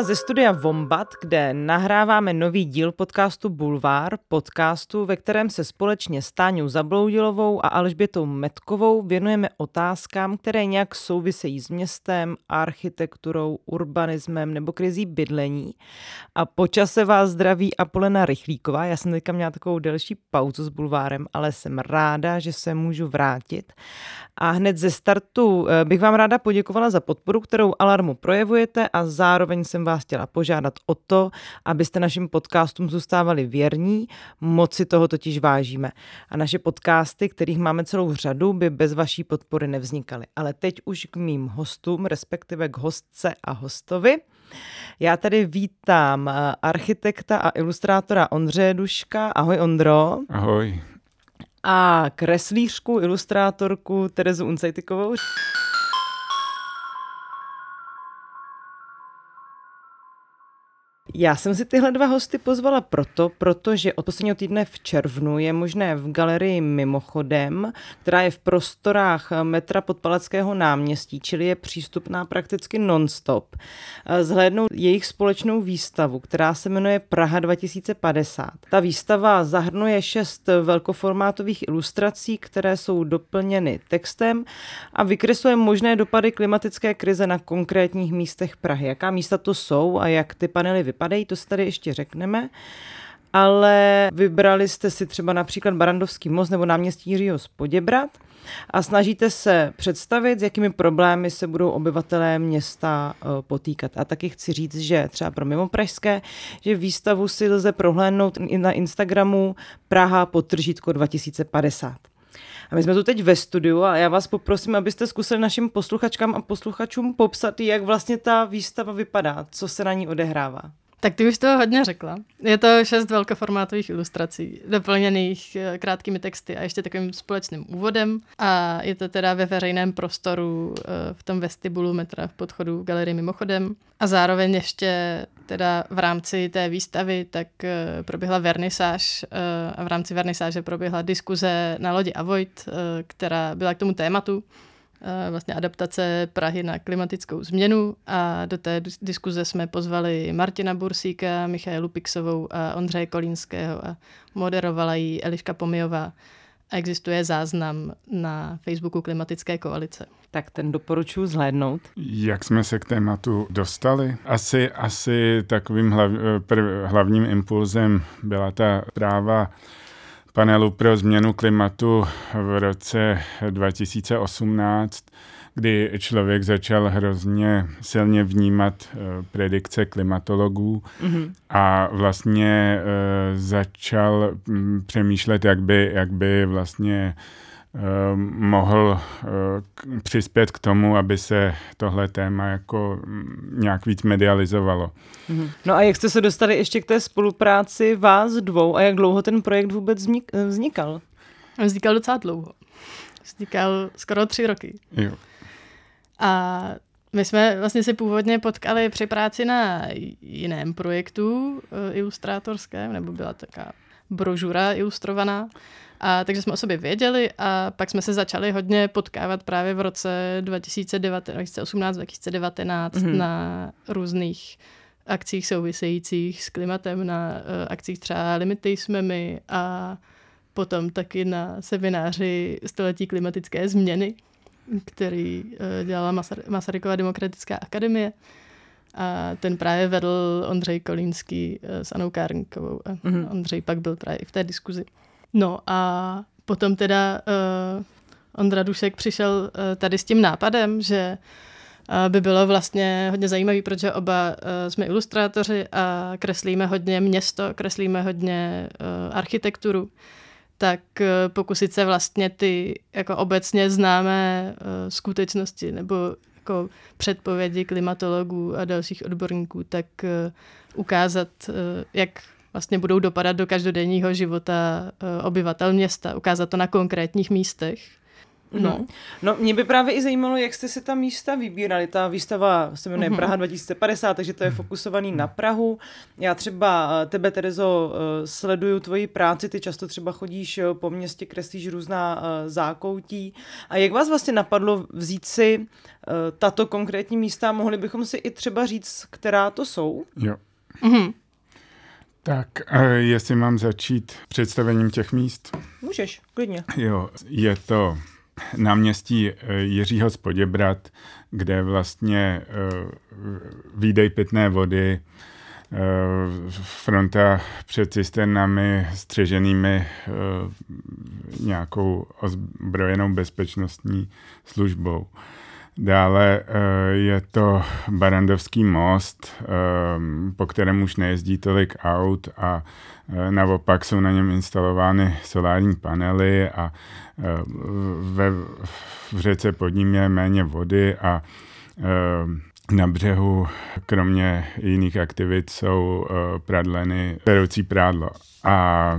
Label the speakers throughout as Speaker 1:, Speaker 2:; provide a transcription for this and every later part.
Speaker 1: vás ze studia Vombat, kde nahráváme nový díl podcastu Bulvár, podcastu, ve kterém se společně s Táňou Zabloudilovou a Alžbětou Metkovou věnujeme otázkám, které nějak souvisejí s městem, architekturou, urbanismem nebo krizí bydlení. A počase vás zdraví Apolena Rychlíková. Já jsem teďka měla takovou delší pauzu s Bulvárem, ale jsem ráda, že se můžu vrátit. A hned ze startu eh, bych vám ráda poděkovala za podporu, kterou Alarmu projevujete a zároveň jsem vás chtěla požádat o to, abyste našim podcastům zůstávali věrní, moc si toho totiž vážíme. A naše podcasty, kterých máme celou řadu, by bez vaší podpory nevznikaly. Ale teď už k mým hostům, respektive k hostce a hostovi. Já tady vítám eh, architekta a ilustrátora Ondřeje Duška. Ahoj Ondro.
Speaker 2: Ahoj.
Speaker 1: A kreslířku, ilustrátorku Terezu Uncajtikovou. Já jsem si tyhle dva hosty pozvala proto, protože od posledního týdne v červnu je možné v galerii Mimochodem, která je v prostorách metra podpalackého náměstí, čili je přístupná prakticky non-stop, zhlédnout jejich společnou výstavu, která se jmenuje Praha 2050. Ta výstava zahrnuje šest velkoformátových ilustrací, které jsou doplněny textem a vykresluje možné dopady klimatické krize na konkrétních místech Prahy. Jaká místa to jsou a jak ty panely vypadají vypadají, to si tady ještě řekneme. Ale vybrali jste si třeba například Barandovský most nebo náměstí Jiřího z Poděbrat a snažíte se představit, s jakými problémy se budou obyvatelé města eh, potýkat. A taky chci říct, že třeba pro mimo pražské, že výstavu si lze prohlédnout i na Instagramu Praha potržítko 2050. A my jsme tu teď ve studiu a já vás poprosím, abyste zkusili našim posluchačkám a posluchačům popsat, jak vlastně ta výstava vypadá, co se na ní odehrává.
Speaker 3: Tak ty už toho hodně řekla. Je to šest velkoformátových ilustrací, doplněných eh, krátkými texty a ještě takovým společným úvodem. A je to teda ve veřejném prostoru eh, v tom vestibulu metra v podchodu galerie mimochodem. A zároveň ještě teda v rámci té výstavy tak eh, proběhla vernisáž a v rámci vernisáže proběhla diskuze na lodi Avoid, která byla k tomu tématu vlastně adaptace Prahy na klimatickou změnu a do té diskuze jsme pozvali Martina Bursíka, Michaelu Pixovou a Ondřeje Kolínského a moderovala ji Eliška Pomijová. A existuje záznam na Facebooku Klimatické koalice.
Speaker 1: Tak ten doporučuji zhlédnout.
Speaker 2: Jak jsme se k tématu dostali? Asi, asi takovým hlav, prv, hlavním impulzem byla ta práva panelu pro změnu klimatu v roce 2018, kdy člověk začal hrozně silně vnímat eh, predikce klimatologů mm-hmm. a vlastně uh, začal mm, přemýšlet, jak by, jak by vlastně Eh, mohl eh, přispět k tomu, aby se tohle téma jako mm, nějak víc medializovalo.
Speaker 1: Mhm. No a jak jste se dostali ještě k té spolupráci vás dvou a jak dlouho ten projekt vůbec vznikal?
Speaker 3: Vznikal docela dlouho. Vznikal skoro tři roky.
Speaker 2: Jo.
Speaker 3: A my jsme vlastně si původně potkali při práci na jiném projektu eh, ilustrátorském, nebo byla taká brožura ilustrovaná. A takže jsme o sobě věděli a pak jsme se začali hodně potkávat právě v roce 2018, 2019 mm-hmm. na různých akcích souvisejících s klimatem, na uh, akcích třeba Limity jsme my a potom taky na semináři století klimatické změny, který uh, dělala Masar- Masarykova demokratická akademie. A ten právě vedl Ondřej Kolínský uh, s Anou Kárnkovou. A mm-hmm. Ondřej pak byl právě i v té diskuzi. No a potom teda uh, Ondra Dušek přišel uh, tady s tím nápadem, že uh, by bylo vlastně hodně zajímavý, protože oba uh, jsme ilustrátoři a kreslíme hodně město, kreslíme hodně uh, architekturu, tak pokusit se vlastně ty jako obecně známé uh, skutečnosti nebo jako předpovědi klimatologů a dalších odborníků, tak uh, ukázat, uh, jak vlastně budou dopadat do každodenního života eh, obyvatel města, ukázat to na konkrétních místech. No.
Speaker 1: no, mě by právě i zajímalo, jak jste si ta místa vybírali. Ta výstava se jmenuje mm-hmm. Praha 2050, takže to je fokusovaný na Prahu. Já třeba eh, tebe, Terezo, eh, sleduju tvoji práci, ty často třeba chodíš eh, po městě, kreslíš různá zákoutí. A jak vás vlastně napadlo vzít si tato konkrétní místa? Mohli bychom si i třeba říct, která to jsou?
Speaker 2: Jo. Mm-hmm. Tak, jestli mám začít představením těch míst?
Speaker 1: Můžeš, klidně.
Speaker 2: Jo, je to náměstí eh, Jiřího Spoděbrat, kde vlastně eh, výdej pitné vody, eh, fronta před cisternami střeženými nějakou ozbrojenou bezpečnostní službou. Dále je to Barandovský most, po kterém už nejezdí tolik aut a naopak jsou na něm instalovány solární panely a ve, v řece pod ním je méně vody a na břehu, kromě jiných aktivit, jsou pradleny peroucí prádlo. A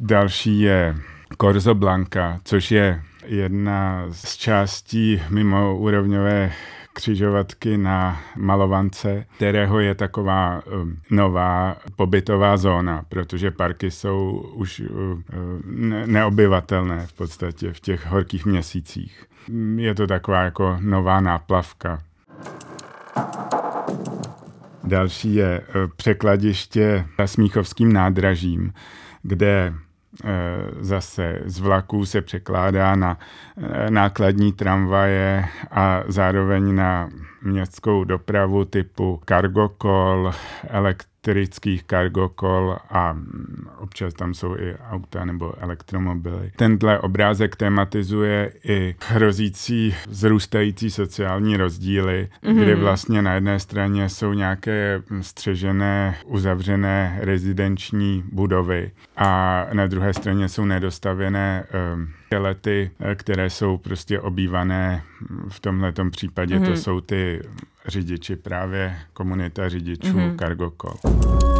Speaker 2: další je Corzo Blanca, což je jedna z částí mimo úrovňové křižovatky na Malovance, kterého je taková um, nová pobytová zóna, protože parky jsou už uh, neobyvatelné v podstatě v těch horkých měsících. Je to taková jako nová náplavka. Další je uh, překladiště Smíchovským nádražím, kde zase z vlaků se překládá na eh, nákladní tramvaje a zároveň na městskou dopravu typu cargo call, elektrických cargo call a mm, občas tam jsou i auta nebo elektromobily. Tenhle obrázek tematizuje i hrozící zrůstající sociální rozdíly, mm-hmm. kdy vlastně na jedné straně jsou nějaké střežené, uzavřené rezidenční budovy a na druhé straně jsou nedostavěné um, lety, eh, které jsou prostě obývané. V tomhle případě mm-hmm. to mhm. jsou ty řidiči, právě komunita řidičů mm-hmm. Cargo Call.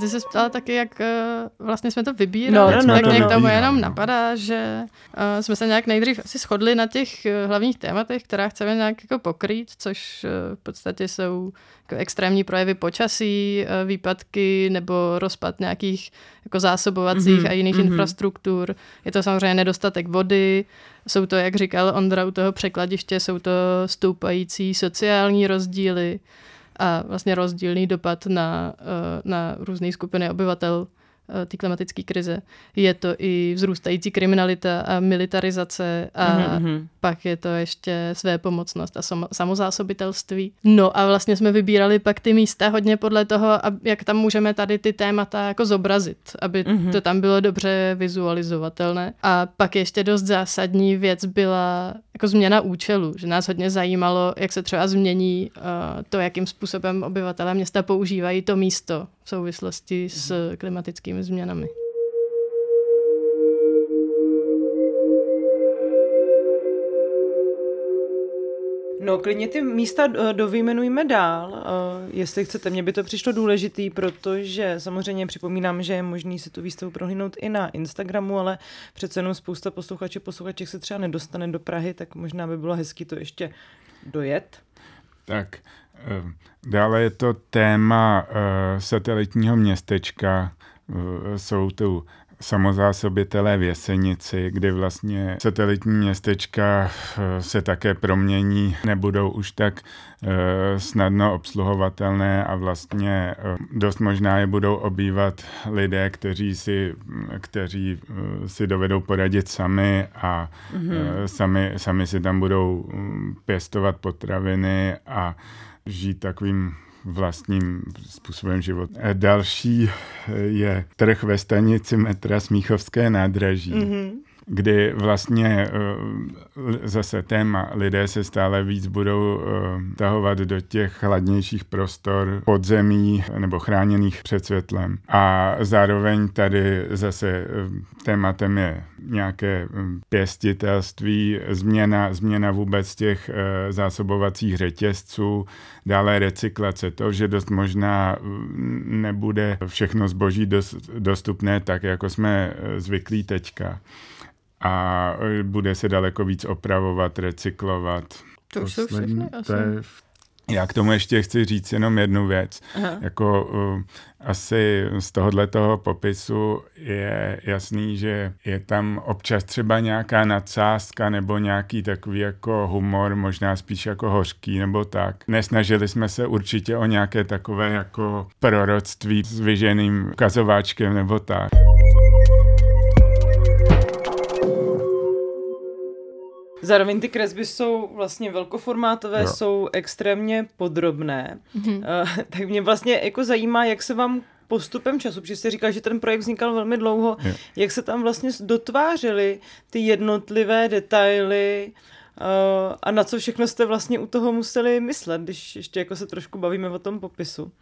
Speaker 3: Ty se ptala taky, jak uh, vlastně jsme to vybírali, no, no, no, tak no, mě no, k tomu no. jenom napadá, že uh, jsme se nějak nejdřív asi shodli na těch uh, hlavních tématech, která chceme nějak jako pokrýt, což uh, v podstatě jsou jako extrémní projevy počasí, uh, výpadky nebo rozpad nějakých jako zásobovacích mm-hmm, a jiných mm-hmm. infrastruktur. Je to samozřejmě nedostatek vody, jsou to, jak říkal Ondra u toho překladiště, jsou to stoupající sociální rozdíly, a vlastně rozdílný dopad na, eh, na různé skupiny obyvatel Eh, té klimatické krize. Je to i vzrůstající kriminalita a militarizace a mm-hmm. pak je to ještě své pomocnost a sam, samozásobitelství. No a vlastně jsme vybírali pak ty místa hodně podle toho, jak tam můžeme tady ty témata jako zobrazit, aby mm-hmm. to tam bylo dobře vizualizovatelné. A pak ještě dost zásadní věc byla jako změna účelu, že nás hodně zajímalo, jak se třeba změní uh, to, jakým způsobem obyvatelé města používají to místo v souvislosti s klimatickými změnami.
Speaker 1: No, klidně ty místa eh, dovyjmenujeme dál, eh, jestli chcete. Mně by to přišlo důležitý, protože samozřejmě připomínám, že je možný si tu výstavu prohlínout i na Instagramu, ale přece jenom spousta posluchačů, posluchaček se třeba nedostane do Prahy, tak možná by bylo hezky to ještě dojet.
Speaker 2: Tak, eh, dále je to téma satelitního městečka, jsou tu samozásobitelé v Jesenici, kdy vlastně satelitní městečka eh, se také promění, nebudou už tak eh, snadno obsluhovatelné a vlastně eh, dost možná je budou obývat lidé, kteří si, kteří si dovedou poradit sami a mm-hmm. sami, sami si tam budou mm, pěstovat potraviny a žít takovým vlastním způsobem života. Další je trh ve stanici metra Smíchovské nádraží. Mm-hmm. Kdy vlastně zase téma lidé se stále víc budou tahovat do těch chladnějších prostor podzemí nebo chráněných před světlem. A zároveň tady zase tématem je nějaké pěstitelství, změna, změna vůbec těch zásobovacích řetězců, dále recyklace, to, že dost možná nebude všechno zboží dost, dostupné tak, jako jsme eh, zvyklí teďka. A eh, bude se daleko víc opravovat, recyklovat.
Speaker 3: To už jsou všechny asi. To je
Speaker 2: já k tomu ještě chci říct jenom jednu věc. Aha. Jako uh, asi z tohohle toho popisu je jasný, že je tam občas třeba nějaká nadsázka nebo nějaký takový jako humor, možná spíš jako hořký nebo tak. Nesnažili jsme se určitě o nějaké takové jako proroctví s vyženým kazováčkem nebo tak.
Speaker 1: Zároveň ty kresby jsou vlastně velkoformátové, jo. jsou extrémně podrobné. Mm-hmm. Uh, tak mě vlastně jako zajímá, jak se vám postupem času, protože jste říkal, že ten projekt vznikal velmi dlouho, jo. jak se tam vlastně dotvářely ty jednotlivé detaily uh, a na co všechno jste vlastně u toho museli myslet, když ještě jako se trošku bavíme o tom popisu.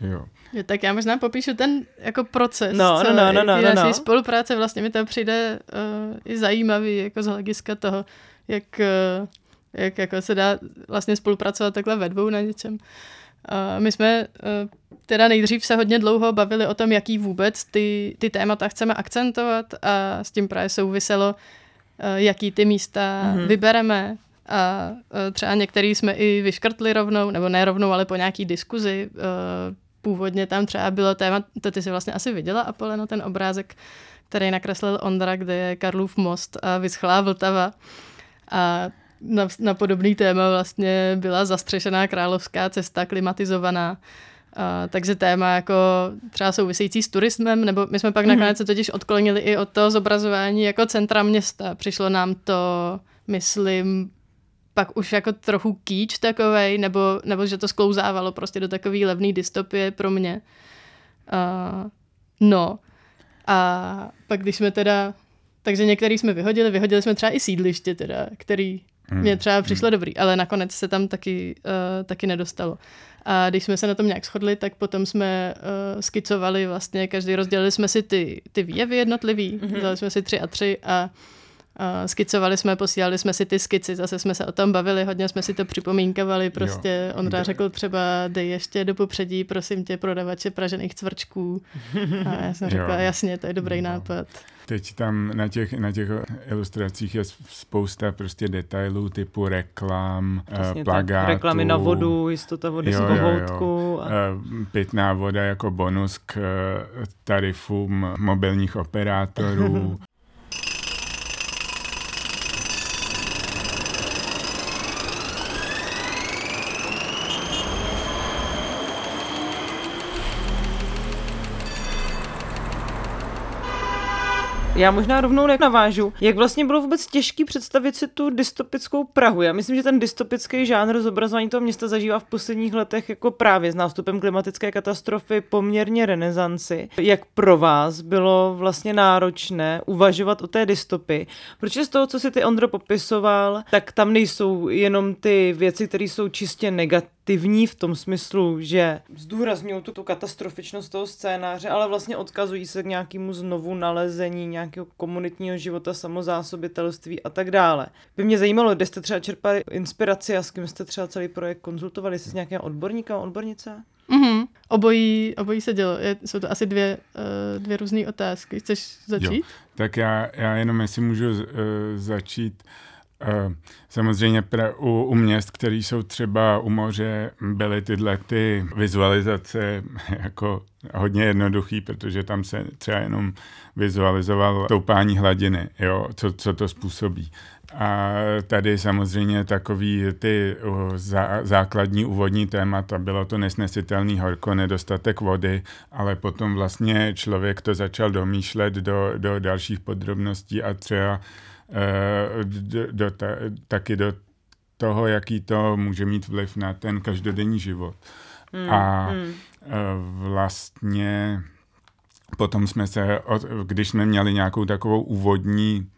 Speaker 2: Jo.
Speaker 3: jo. Tak já možná popíšu ten jako proces
Speaker 1: no, no, no, no, no, no, no.
Speaker 3: spolupráce. Vlastně mi to přijde uh, i zajímavý jako z hlediska toho, jak, eh, jak jako se dá vlastně spolupracovat takhle ve dvou na něčem. A my jsme eh, teda nejdřív se hodně dlouho bavili o tom, jaký vůbec ty, ty témata chceme akcentovat a s tím právě souviselo, eh, jaký ty místa mm-hmm. vybereme a třeba některý jsme i vyškrtli rovnou, nebo ne rovnou, ale po nějaký diskuzi. Původně tam třeba bylo téma, to ty si vlastně asi viděla, Apoleno, ten obrázek, který nakreslil Ondra, kde je Karlův most a vyschlá Vltava. A na, na podobný téma vlastně byla zastřešená královská cesta klimatizovaná. A, takže téma jako třeba související s turismem, nebo my jsme pak mm-hmm. nakonec se totiž odklonili i od toho zobrazování jako centra města. Přišlo nám to, myslím, pak už jako trochu kýč takovej, nebo, nebo že to sklouzávalo prostě do takový levný dystopie pro mě. A, no. A pak když jsme teda takže některý jsme vyhodili, vyhodili jsme třeba i sídliště teda, který hmm. mě třeba přišlo hmm. dobrý, ale nakonec se tam taky, uh, taky nedostalo. A když jsme se na tom nějak shodli, tak potom jsme uh, skicovali vlastně, každý rozdělili jsme si ty, ty výjevy jednotlivý, vzali jsme si tři a tři a Uh, skicovali jsme, posílali jsme si ty skici, zase jsme se o tom bavili, hodně jsme si to připomínkovali, prostě jo. Ondra řekl třeba, dej ještě do popředí, prosím tě, prodavače pražených cvrčků. A já jsem řekla, jasně, to je dobrý no. nápad.
Speaker 2: Teď tam na těch, na těch ilustracích je spousta prostě detailů typu reklam, Přesně plagátů.
Speaker 1: Reklamy na vodu, jistota vody jo, z kohoutku. A...
Speaker 2: Pitná voda jako bonus k tarifům mobilních operátorů.
Speaker 1: Já možná rovnou navážu. Jak vlastně bylo vůbec těžký představit si tu dystopickou Prahu? Já myslím, že ten dystopický žánr zobrazování toho města zažívá v posledních letech jako právě s nástupem klimatické katastrofy poměrně renesanci. Jak pro vás bylo vlastně náročné uvažovat o té dystopii? Protože z toho, co si ty Ondro popisoval, tak tam nejsou jenom ty věci, které jsou čistě negativní aktivní v tom smyslu, že zdůrazňují tu, tu katastrofičnost toho scénáře, ale vlastně odkazují se k nějakému znovu nalezení nějakého komunitního života, samozásobitelství a tak dále. By mě zajímalo, kde jste třeba čerpali inspiraci a s kým jste třeba celý projekt konzultovali, s nějakým odborníkem, odbornice?
Speaker 3: Mm-hmm. Obojí, obojí se dělo. Je, jsou to asi dvě, uh, dvě různé otázky. Chceš začít? Jo.
Speaker 2: Tak já, já jenom jestli můžu uh, začít. Uh, samozřejmě u, u měst, které jsou třeba u moře, byly tyhle ty vizualizace jako hodně jednoduchý, protože tam se třeba jenom vizualizoval stoupání hladiny, jo, co, co to způsobí. A tady samozřejmě takový ty zá, základní úvodní témata, bylo to nesnesitelný horko, nedostatek vody, ale potom vlastně člověk to začal domýšlet do, do dalších podrobností a třeba Eh, do, do, ta, taky do toho, jaký to může mít vliv na ten každodenní život. Hmm, a. Eh, vlastně potom jsme se, když jsme měli nějakou takovou úvodní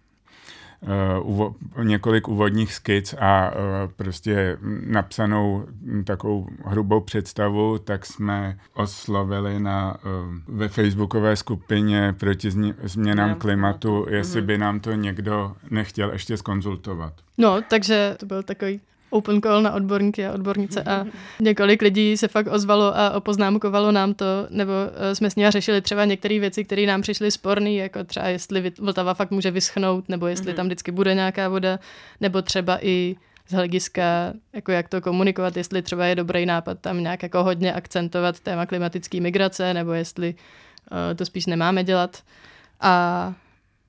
Speaker 2: uh, několik úvodních skic a uh, prostě napsanou takovou hrubou představu, tak jsme oslovili na, uh, ve facebookové skupině proti změnám klimatu, jestli mhm. by nám to někdo nechtěl ještě skonzultovat.
Speaker 3: No, takže to byl takový open call na odborníky a odbornice a několik lidí se fakt ozvalo a opoznámkovalo nám to, nebo eh, jsme s nimi řešili třeba některé věci, které nám přišly sporné, jako třeba jestli Vltava fakt může vyschnout, nebo jestli mhm. tam vždycky bude nějaká voda, nebo třeba i z hlediska, jako jak to komunikovat, jestli třeba je dobrý nápad tam nějak jako hodně akcentovat téma klimatické migrace, nebo jestli uh, to spíš nemáme dělat. A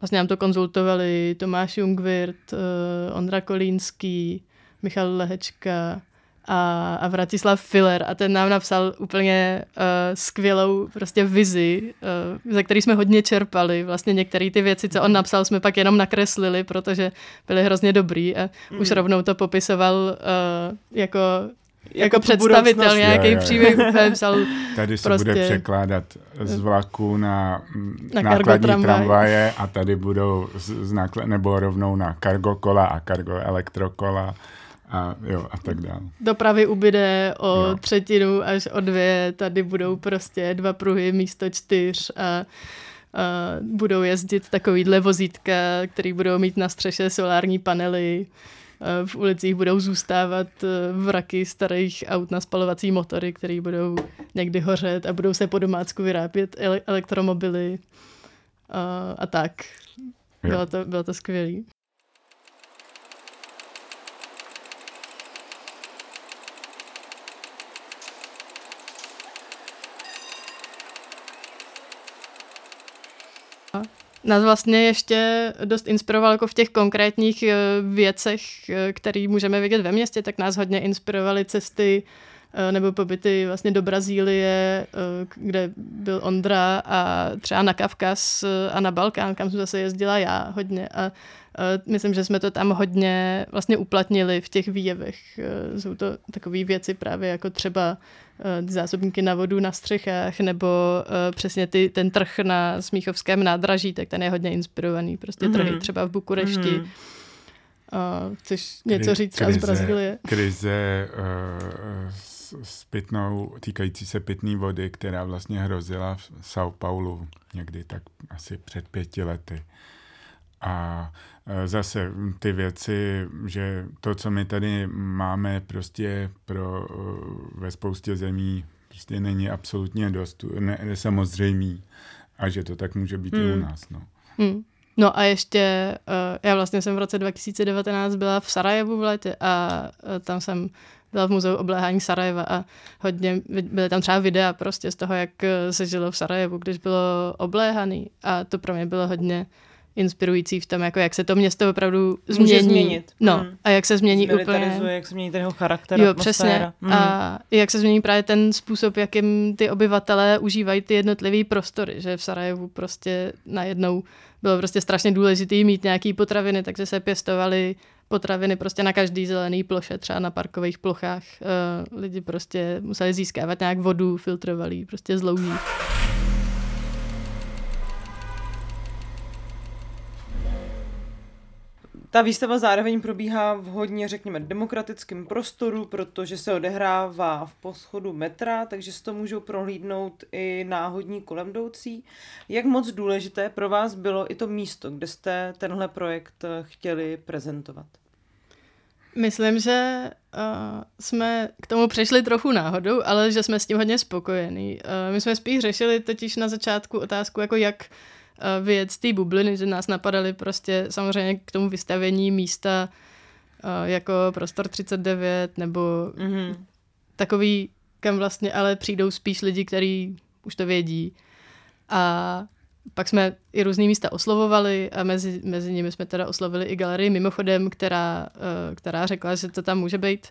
Speaker 3: vlastně nám to konzultovali Tomáš Jungwirth, uh, Ondra Kolínský, Michal Lehečka a, a Vratislav Filler a ten nám napsal úplně uh, skvělou prostě vizi, uh, za který jsme hodně čerpali. Vlastně některé ty věci, co on napsal, jsme pak jenom nakreslili, protože byly hrozně dobrý a mm. už rovnou to popisoval uh, jako jako, jako představitel nějaký příběh úplně psal.
Speaker 2: Tady se prostě, bude překládat z vlaku na, na nákladní tramvaj. tramvaje a tady budou z, z náklad, nebo rovnou na kargo kola a kargo elektrokola a, jo, a tak dále.
Speaker 3: Dopravy ubyde o jo. třetinu až o dvě, tady budou prostě dva pruhy místo čtyř a, a budou jezdit takovýhle vozítka, který budou mít na střeše solární panely. V ulicích budou zůstávat e, vraky starých aut na spalovací motory, které budou někdy hořet a budou se po domácku vyrábět elektromobily a, a tak. Bylo to, bylo to skvělé. Nás vlastně ještě dost inspiroval jako v těch konkrétních eh, věcech, eh, které můžeme vidět ve městě, tak nás hodně inspirovaly cesty eh, nebo pobyty vlastně do Brazílie, kde byl Ondra a třeba na Kavkaz a na Balkán, kam jsem zase jezdila já hodně. A myslím, že jsme to tam hodně vlastně uplatnili v těch výjevech. Jsou to takové věci právě jako třeba ty zásobníky na vodu na střechách nebo přesně ty, ten trh na Smíchovském nádraží, tak ten je hodně inspirovaný. Prostě mm-hmm. trhy třeba v Bukurešti. Mm-hmm. Uh, chceš něco říct třeba z Brazílie?
Speaker 2: Krize uh, s, s pitnou, týkající se pitné vody, která vlastně hrozila v São Paulo někdy tak asi před pěti lety. A e, zase ty věci, že to, co my tady máme prostě pro e, ve spoustě zemí prostě není absolutně dost, ne, samozřejmý a že to tak může být hmm. i u hmm. nás. No.
Speaker 3: Hmm. No a ještě, uh, já vlastně jsem v roce 2019 byla v Sarajevu v létě a uh, tam jsem byla v muzeu obléhání Sarajeva a hodně byly tam třeba videa prostě z toho, jak se žilo v Sarajevu, když bylo obléhaný a to pro mě bylo hodně inspirující v tom, jako jak se to město opravdu změní. Může
Speaker 1: změnit.
Speaker 3: No, hmm. a jak se změní úplně.
Speaker 1: jak se změní ten jeho charakter,
Speaker 3: Jo, přesně. Hmm. A jak se změní právě ten způsob, jakým ty obyvatelé užívají ty jednotlivé prostory, že v Sarajevu prostě najednou bylo prostě strašně důležité mít nějaký potraviny, takže se pěstovaly potraviny prostě na každý zelený ploše, třeba na parkových plochách. Uh, lidi prostě museli získávat nějak vodu, filtrovali prostě z louží.
Speaker 1: Ta výstava zároveň probíhá v hodně, řekněme, demokratickém prostoru, protože se odehrává v poschodu metra, takže si to můžou prohlídnout i náhodní kolem jdoucí. Jak moc důležité pro vás bylo i to místo, kde jste tenhle projekt chtěli prezentovat?
Speaker 3: Myslím, že uh, jsme k tomu přišli trochu náhodou, ale že jsme s tím hodně spokojení. Uh, my jsme spíš řešili totiž na začátku otázku, jako jak uh, Věc z té bubliny, že nás napadaly prostě samozřejmě k tomu vystavení místa jako Prostor 39 nebo mm-hmm. takový, kam vlastně ale přijdou spíš lidi, kteří už to vědí. A pak jsme i různý místa oslovovali a mezi, mezi nimi jsme teda oslovili i galerii mimochodem, která, která řekla, že to tam může být.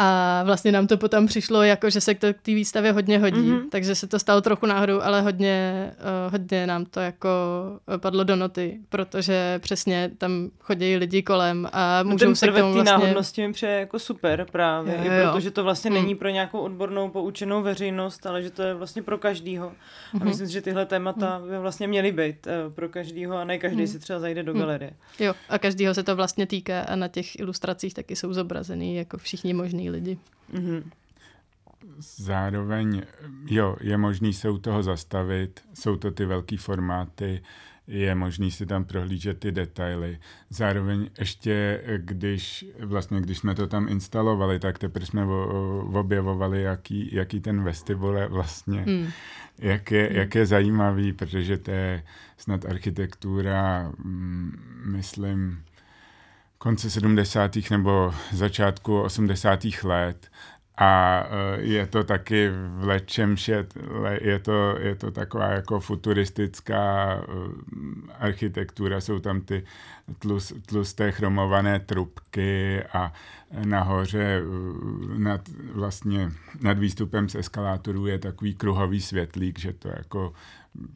Speaker 3: A vlastně nám to potom přišlo, jako že se k té výstavě hodně hodí, mm-hmm. takže se to stalo trochu náhodou, ale hodně, uh, hodně nám to jako padlo do noty, protože přesně tam chodí lidi kolem a no můžou no se k tomu vlastně...
Speaker 1: náhodnosti mi přeje jako super právě, jo, jo. protože to vlastně mm. není pro nějakou odbornou poučenou veřejnost, ale že to je vlastně pro každýho. Mm-hmm. A mhm. myslím, že tyhle témata by vlastně měly být uh, pro každýho a ne každý mm. si třeba zajde do mm. galerie.
Speaker 3: Jo, a každýho se to vlastně týká a na těch ilustracích taky jsou zobrazený jako všichni lidi. Mm-hmm.
Speaker 2: Zároveň, jo, je možný se u toho zastavit, jsou to ty velký formáty, je možný si tam prohlížet ty detaily. Zároveň ještě, když vlastně, když jsme to tam instalovali, tak teprve jsme objevovali, jaký, jaký ten vestibul je vlastně, hmm. jak, je, hmm. jak je zajímavý, protože to je snad architektura, mm, myslím, konce 70. nebo začátku 80. let a e, je to taky v lečem je to, je to taková jako futuristická e, architektura, jsou tam ty tlus, tlusté chromované trubky a nahoře e, nad, vlastně nad výstupem z eskalátorů je takový kruhový světlík, že to jako,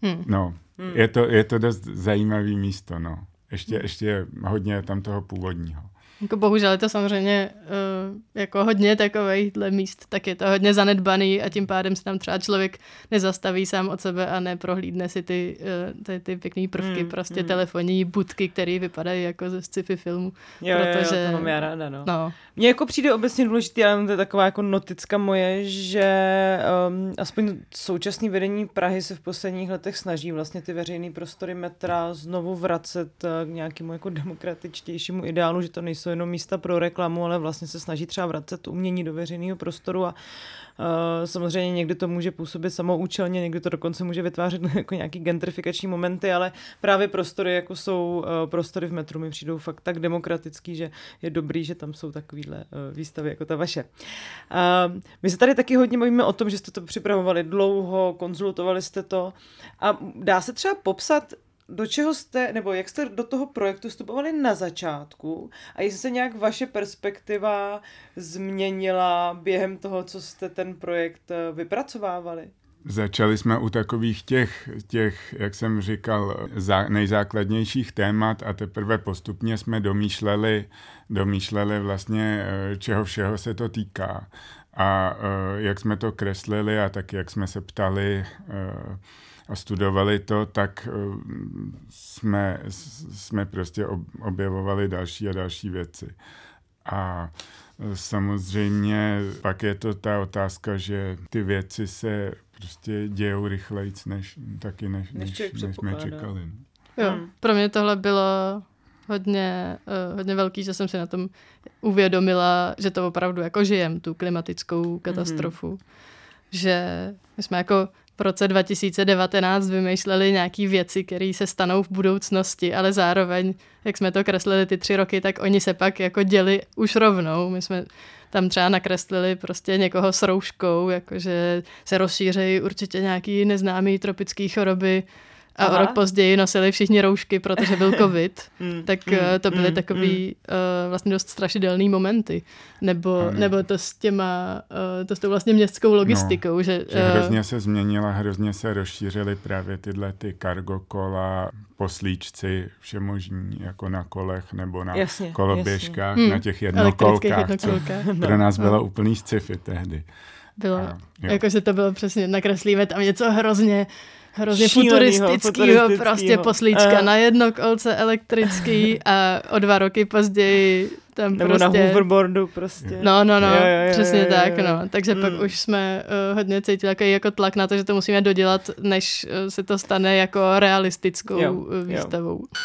Speaker 2: hmm. no, hmm. Je, to, je to dost zajímavý místo, no. Ještě, ještě hodně tam toho původního.
Speaker 3: Jako bohužel je to samozřejmě uh, jako hodně takovýchhle míst, tak je to hodně zanedbaný a tím pádem se tam třeba člověk nezastaví sám od sebe a neprohlídne si ty, uh, ty, ty pěkné prvky, mm, prostě mm. telefonní budky, které vypadají jako ze sci-fi filmu.
Speaker 1: Jo, protože, jo, jo, to mám já ráda, no. no. Mně jako přijde obecně důležitý, ale to je taková jako noticka moje, že um, aspoň současný vedení Prahy se v posledních letech snaží vlastně ty veřejné prostory metra znovu vracet uh, k nějakému jako demokratičtějšímu ideálu, že to nejsou jenom místa pro reklamu, ale vlastně se snaží třeba vracet umění do veřejného prostoru a uh, samozřejmě někdy to může působit samoučelně, někdy to dokonce může vytvářet jako nějaký gentrifikační momenty, ale právě prostory, jako jsou uh, prostory v metru, mi přijdou fakt tak demokratický, že je dobrý, že tam jsou takovýhle uh, výstavy jako ta vaše. Uh, my se tady taky hodně mluvíme o tom, že jste to připravovali dlouho, konzultovali jste to a dá se třeba popsat, do čeho jste, nebo jak jste do toho projektu vstupovali na začátku a jestli se nějak vaše perspektiva změnila během toho, co jste ten projekt eh, vypracovávali?
Speaker 2: Začali jsme u takových těch, těch jak jsem říkal, zá, nejzákladnějších témat a teprve postupně jsme domýšleli, domýšleli vlastně, eh, čeho všeho se to týká. A eh, jak jsme to kreslili a tak, jak jsme se ptali a studovali to, tak eh, jsme, jsme prostě objevovali další a další věci. A eh, samozřejmě pak je to ta otázka, že ty věci se prostě dějou rychleji, než, taky než, než, než, než jsme čekali.
Speaker 3: Jo, hmm. pro mě tohle bylo hodně, uh, hodně velký, že jsem si na tom uvědomila, že to opravdu jako žijem, tu klimatickou katastrofu. Mm-hmm. Že my jsme jako roce 2019 vymýšleli nějaké věci, které se stanou v budoucnosti, ale zároveň, jak jsme to kreslili ty tři roky, tak oni se pak jako děli už rovnou. My jsme tam třeba nakreslili prostě někoho s rouškou, jakože se rozšířejí určitě nějaký neznámý tropický choroby, a Aha. o rok později nosili všichni roušky, protože byl covid, mm, tak mm, to byly mm, takový mm. Uh, vlastně dost strašidelný momenty. Nebo, mm. nebo to s těma, uh, to s tou vlastně městskou logistikou. No, že,
Speaker 2: že uh, hrozně se změnila, hrozně se rozšířily právě tyhle ty cargo kola, poslíčci, všemožní, jako na kolech nebo na jasně, koloběžkách, jasně. na těch jednokolkách, jednokolkách. co pro nás bylo no. úplný sci-fi tehdy.
Speaker 3: Bylo, jakože to bylo přesně, nakreslíme tam něco hrozně hrozně futuristického, prostě poslíčka uh. na jedno kolce elektrický a o dva roky později tam
Speaker 1: Nebo
Speaker 3: prostě...
Speaker 1: na hoverboardu prostě.
Speaker 3: No, no, no, jo, jo, jo, přesně jo, jo, tak, no. Takže mm. pak už jsme uh, hodně cítili jako, jako tlak na to, že to musíme dodělat, než uh, se to stane jako realistickou jo, výstavou. Jo.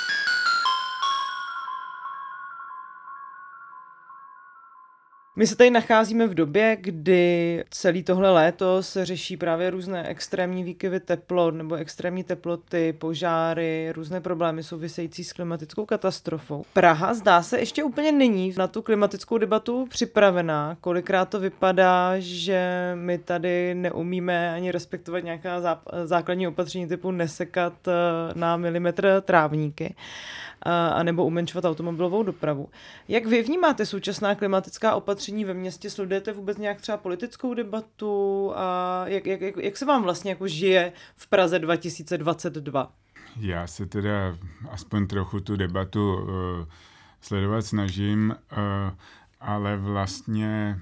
Speaker 1: My se tady nacházíme v době, kdy celý tohle léto se řeší právě různé extrémní výkyvy teplot nebo extrémní teploty, požáry, různé problémy související s klimatickou katastrofou. Praha zdá se ještě úplně není na tu klimatickou debatu připravená. Kolikrát to vypadá, že my tady neumíme ani respektovat nějaká základní opatření typu nesekat eh, na milimetr trávníky. A, a nebo umenšovat automobilovou dopravu. Jak vy vnímáte současná klimatická opatření ve městě? Sledujete vůbec nějak třeba politickou debatu a jak, jak, jak, jak se vám vlastně jako žije v Praze 2022?
Speaker 2: Já se teda aspoň trochu tu debatu uh, sledovat snažím, uh, ale vlastně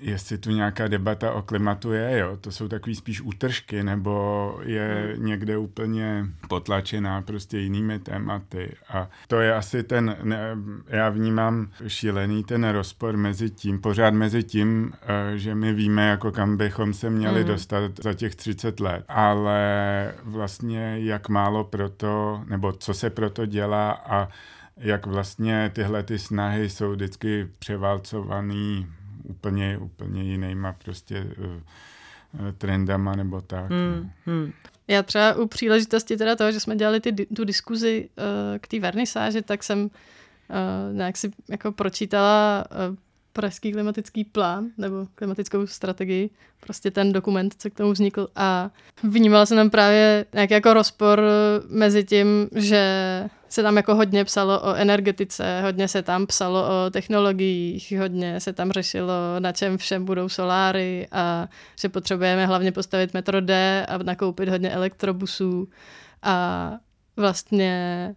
Speaker 2: jestli tu nějaká debata o klimatu je, jo, to jsou takový spíš útržky, nebo je hmm. někde úplně potlačená prostě jinými tématy. A to je asi ten, ne, já vnímám šílený ten rozpor mezi tím, pořád mezi tím, eh, že my víme, jako kam bychom se měli hmm. dostat za těch 30 let, ale vlastně jak málo proto, nebo co se proto dělá a jak vlastně tyhle ty snahy jsou vždycky převálcovaný úplně, úplně jinýma prostě uh, trendama nebo tak. Hmm,
Speaker 3: no. hmm. Já třeba u příležitosti teda toho, že jsme dělali ty, tu diskuzi uh, k té vernisáži, tak jsem uh, nějak si jako pročítala uh, pražský klimatický plán nebo klimatickou strategii, prostě ten dokument, co k tomu vznikl. A vnímala jsem tam právě nějaký jako rozpor mezi tím, že se tam jako hodně psalo o energetice, hodně se tam psalo o technologiích, hodně se tam řešilo, na čem všem budou soláry a že potřebujeme hlavně postavit metro D a nakoupit hodně elektrobusů. A vlastně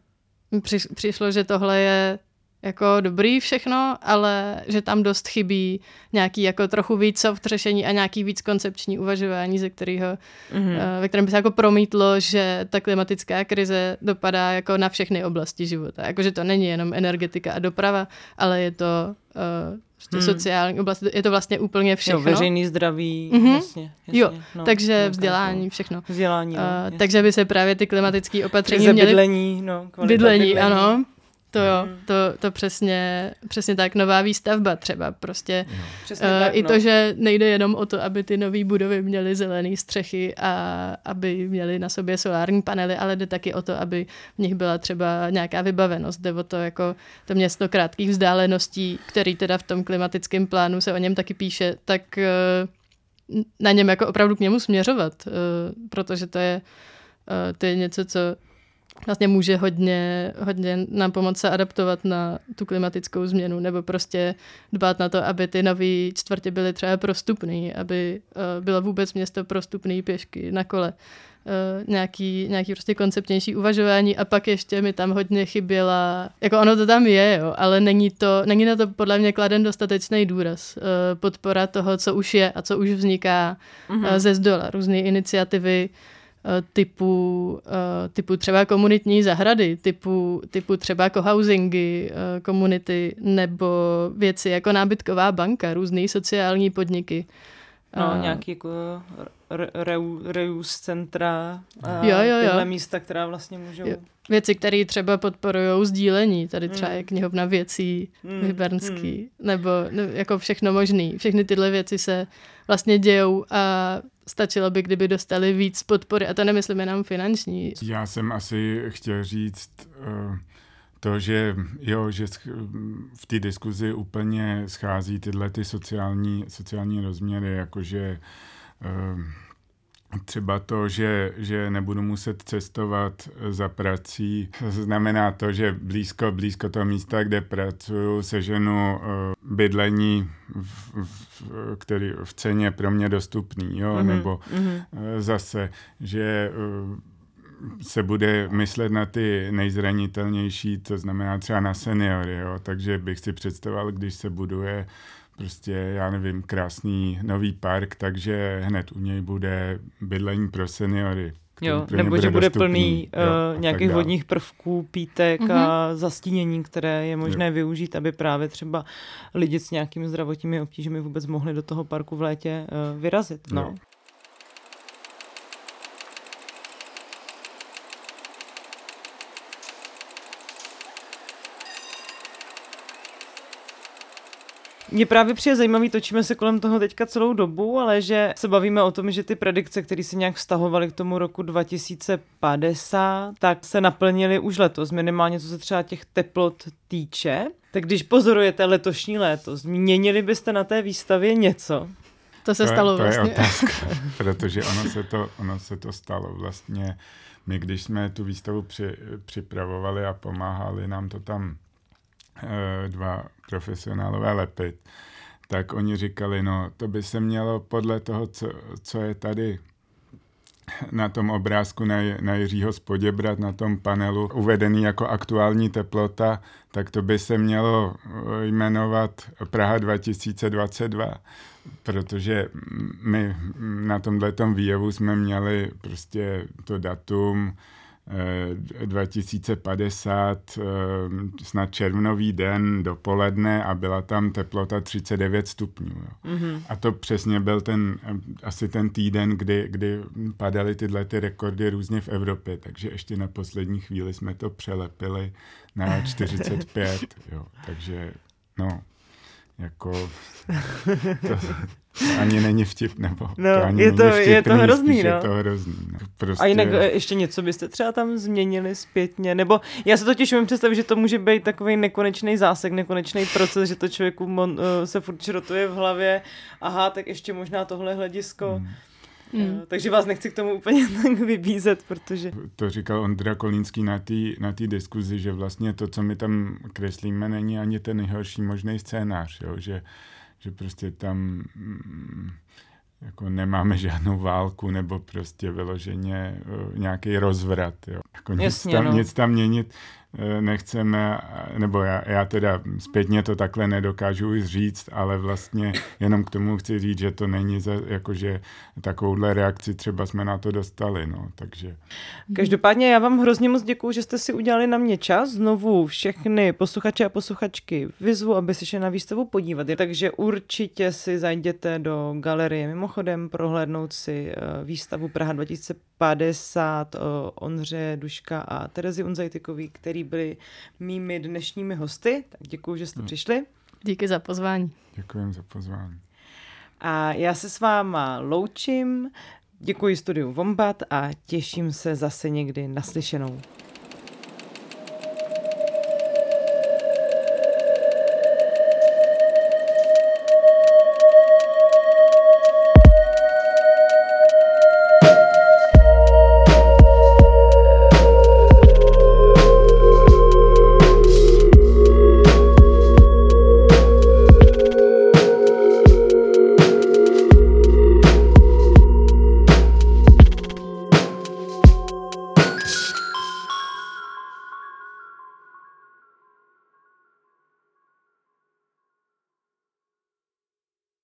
Speaker 3: přišlo, že tohle je jako dobrý všechno, ale že tam dost chybí nějaký jako trochu víc soft řešení a nějaký víc koncepční uvažování, ze kterého, mm-hmm. ve kterém by se jako promítlo, že ta klimatická krize dopadá jako na všechny oblasti života. Jakože to není jenom energetika a doprava, ale je to uh, hmm. sociální oblast, je to vlastně úplně všechno. Jo,
Speaker 1: veřejný zdraví, mm-hmm. jasně, jasně.
Speaker 3: Jo, no, takže no, vzdělání, všechno.
Speaker 1: Vzdělání, no, uh,
Speaker 3: Takže by se právě ty klimatické opatření měly...
Speaker 1: bydlení, no,
Speaker 3: bydlení, bydlení, ano. To jo, mhm. to, to přesně, přesně tak, nová výstavba třeba prostě. Přesně uh, tak, I no. to, že nejde jenom o to, aby ty nové budovy měly zelené střechy a aby měly na sobě solární panely, ale jde taky o to, aby v nich byla třeba nějaká vybavenost. Jde o to jako to město krátkých vzdáleností, který teda v tom klimatickém plánu se o něm taky píše, tak uh, na něm jako opravdu k němu směřovat, uh, protože to je, uh, to je něco, co vlastně může hodně, hodně nám pomoct se adaptovat na tu klimatickou změnu, nebo prostě dbát na to, aby ty nové čtvrtě byly třeba prostupné, aby uh, bylo vůbec město prostupné pěšky na kole. Uh, nějaký, nějaký prostě konceptnější uvažování a pak ještě mi tam hodně chyběla, jako ono to tam je, jo, ale není, to, není na to podle mě kladen dostatečný důraz. Uh, podpora toho, co už je a co už vzniká mm-hmm. uh, ze zdola, různé iniciativy, uh, typu, eh, typu třeba komunitní zahrady, typu, typu třeba kohousingy eh, komunity nebo věci jako nábytková banka, různé sociální podniky.
Speaker 1: No, nějaký jako reus centra, a jo, jo, jo. tyhle místa, která vlastně můžou... Jo.
Speaker 3: Věci, které třeba podporují sdílení, tady třeba mm. je knihovna věcí mm. Vybernský, mm. nebo no, jako všechno možný. Všechny tyhle věci se vlastně dějou a stačilo by, kdyby dostali víc podpory. A to nemyslím jenom finanční.
Speaker 2: Já jsem asi chtěl říct uh, to, že jo, že v té diskuzi úplně schází tyhle ty sociální, sociální rozměry, jakože uh, Třeba to, že, že nebudu muset cestovat za prací, znamená to, že blízko, blízko toho místa, kde pracuju, seženu uh, bydlení, v, v, který v ceně pro mě dostupný, jo? Mm-hmm. nebo mm-hmm. Zase, že se bude myslet na ty nejzranitelnější, to znamená třeba na seniory, jo? takže bych si představoval, když se buduje prostě, já nevím, krásný nový park, takže hned u něj bude bydlení pro seniory.
Speaker 1: Jo, nebo že bude dostupný, plný jo, uh, nějakých vodních prvků, pítek mm-hmm. a mhm. zastínění, které je možné jo. využít, aby právě třeba lidi s nějakými zdravotními obtížemi vůbec mohli do toho parku v létě uh, vyrazit. No. Jo. Mě právě přijde zajímavý, točíme se kolem toho teďka celou dobu, ale že se bavíme o tom, že ty predikce, které se nějak vztahovaly k tomu roku 2050, tak se naplnily už letos, minimálně co se třeba těch teplot týče. Tak když pozorujete letošní léto, změnili byste na té výstavě něco?
Speaker 3: To se stalo
Speaker 2: to
Speaker 3: vlastně.
Speaker 2: je otázka, protože ono se, to, ono se to stalo vlastně. My, když jsme tu výstavu při, připravovali a pomáhali nám to tam dva profesionálové lepit, tak oni říkali, no to by se mělo podle toho, co, co je tady na tom obrázku na, na Jiřího Spoděbrat, na tom panelu uvedený jako aktuální teplota, tak to by se mělo eh, jmenovat Praha 2022, protože my na tomhle výjevu jsme měli prostě to datum 2050, eh, snad červnový den dopoledne a byla tam teplota 39 stupňů. Jo. Mm-hmm. A to přesně byl ten, eh, asi ten týden, kdy, kdy padaly tyhle ty rekordy různě v Evropě, takže ještě na poslední chvíli jsme to přelepili na 45, jo. takže no, jako to, ani není vtip, nebo
Speaker 1: no,
Speaker 2: to ani
Speaker 1: je, to,
Speaker 2: není vtipný,
Speaker 1: je to hrozný,
Speaker 2: spíš
Speaker 1: no.
Speaker 2: je to hrozný. No.
Speaker 1: Prostě... A jinak eh, ještě něco byste třeba tam změnili zpětně, nebo já se totiž umím představit, že to může být takový nekonečný zásek, nekonečný proces, že to člověku mon, uh, se furt črotuje v hlavě, aha, tak ještě možná tohle hledisko. Hmm. Mm. Takže vás nechci k tomu úplně tak vybízet, protože...
Speaker 2: To říkal Ondra Kolínský na té na tý diskuzi, že vlastně to, co my tam kreslíme, není ani ten nejhorší možný scénář, jo? Že, že prostě tam mm, jako nemáme žádnou válku nebo prostě vyloženě uh, nějaký rozvrat. Jo? Jako nic,
Speaker 1: Jasně,
Speaker 2: tam,
Speaker 1: no.
Speaker 2: nic tam měnit nechceme, nebo já, já teda zpětně to takhle nedokážu říct, ale vlastně jenom k tomu chci říct, že to není za, jakože takovouhle reakci třeba jsme na to dostali, no, takže.
Speaker 1: Každopádně já vám hrozně moc děkuju, že jste si udělali na mě čas. Znovu všechny posluchače a posluchačky vyzvu, aby se šli na výstavu podívat. Takže určitě si zajděte do galerie mimochodem prohlédnout si výstavu Praha 2050 Ondře Duška a Terezy Unzajtykový, který byli mými dnešními hosty. Tak děkuji, že jste hmm. přišli.
Speaker 3: Díky za pozvání.
Speaker 2: Děkuji za pozvání.
Speaker 1: A já se s váma loučím, děkuji studiu Vombat a těším se zase někdy naslyšenou.